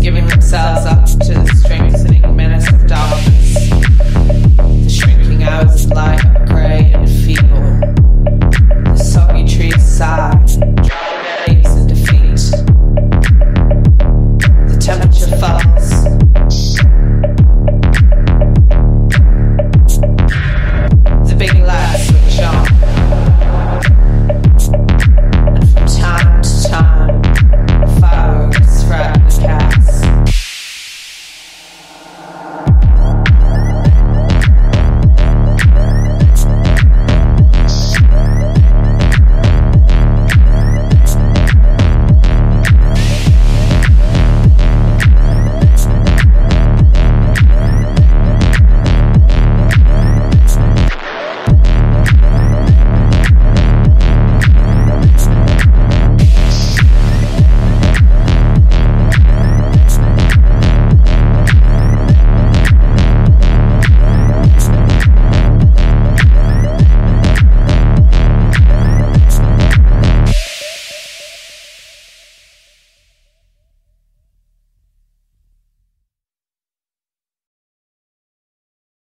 giving themselves up to